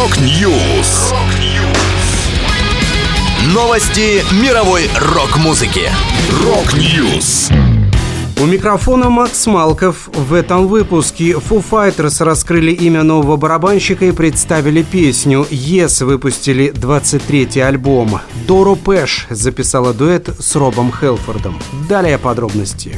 Rock News. Новости мировой рок-музыки. Rock News. У микрофона Макс Малков. В этом выпуске Foo Fighters раскрыли имя нового барабанщика и представили песню. Yes выпустили 23-й альбом. Доро Пеш записала дуэт с Робом Хэлфордом. Далее подробности.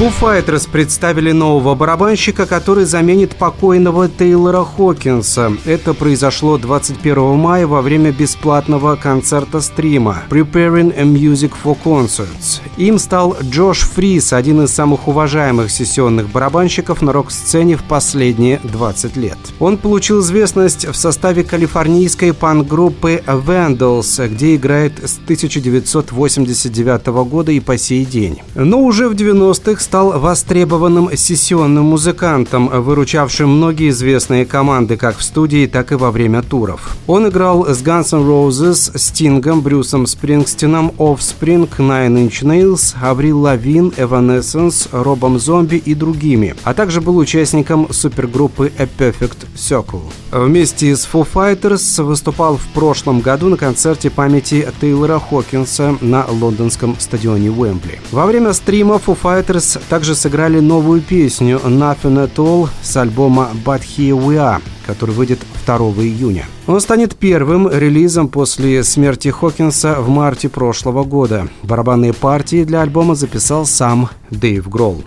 Foo Fighters представили нового барабанщика, который заменит покойного Тейлора Хокинса. Это произошло 21 мая во время бесплатного концерта-стрима Preparing a Music for Concerts. Им стал Джош Фрис, один из самых уважаемых сессионных барабанщиков на рок-сцене в последние 20 лет. Он получил известность в составе калифорнийской панк-группы Vandals, где играет с 1989 года и по сей день. Но уже в 90-х стал востребованным сессионным музыкантом, выручавшим многие известные команды как в студии, так и во время туров. Он играл с Guns N' Roses, Стингом, Брюсом Спрингстином, Offspring, Nine Inch Nails, Аврил Лавин, Evanescence, Робом Зомби и другими, а также был участником супергруппы A Perfect Circle. Вместе с Foo Fighters выступал в прошлом году на концерте памяти Тейлора Хокинса на лондонском стадионе Уэмбли. Во время стрима Foo Fighters также сыграли новую песню «Nothing at All» с альбома «But Here We Are», который выйдет 2 июня. Он станет первым релизом после смерти Хокинса в марте прошлого года. Барабанные партии для альбома записал сам Дэйв Гролл.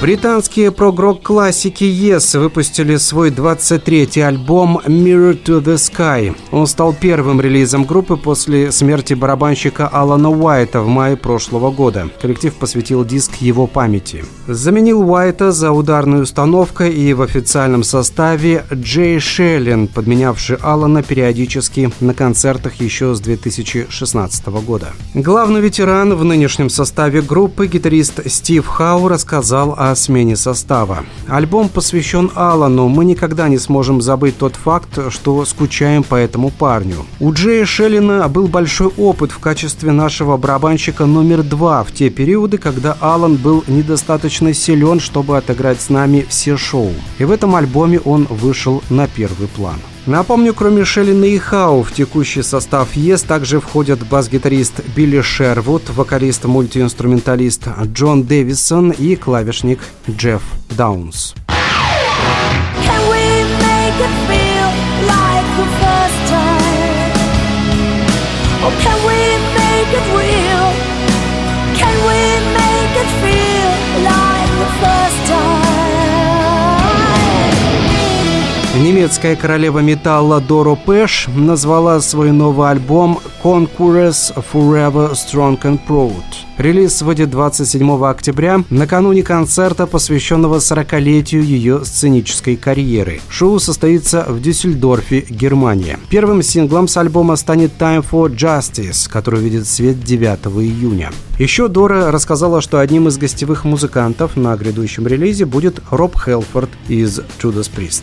Британские прогрок классики Yes выпустили свой 23-й альбом Mirror to the Sky. Он стал первым релизом группы после смерти барабанщика Алана Уайта в мае прошлого года. Коллектив посвятил диск его памяти. Заменил Уайта за ударной установкой и в официальном составе Джей Шеллин, подменявший Алана периодически на концертах еще с 2016 года. Главный ветеран в нынешнем составе группы, гитарист Стив Хау, рассказал о о смене состава. Альбом посвящен Алану. Мы никогда не сможем забыть тот факт, что скучаем по этому парню. У Джея Шеллина был большой опыт в качестве нашего барабанщика номер два в те периоды, когда Алан был недостаточно силен, чтобы отыграть с нами все шоу. И в этом альбоме он вышел на первый план. Напомню, кроме Шеллина и Хау, в текущий состав ЕС также входят бас-гитарист Билли Шервуд, вокалист-мультиинструменталист Джон Дэвисон и клавишник Джефф Даунс. First Немецкая королева металла Доро Пэш назвала свой новый альбом Conquerors Forever Strong and Proud. Релиз выйдет 27 октября, накануне концерта, посвященного 40-летию ее сценической карьеры. Шоу состоится в Дюссельдорфе, Германия. Первым синглом с альбома станет Time for Justice, который видит свет 9 июня. Еще Доро рассказала, что одним из гостевых музыкантов на грядущем релизе будет Роб Хэлфорд из Judas Priest.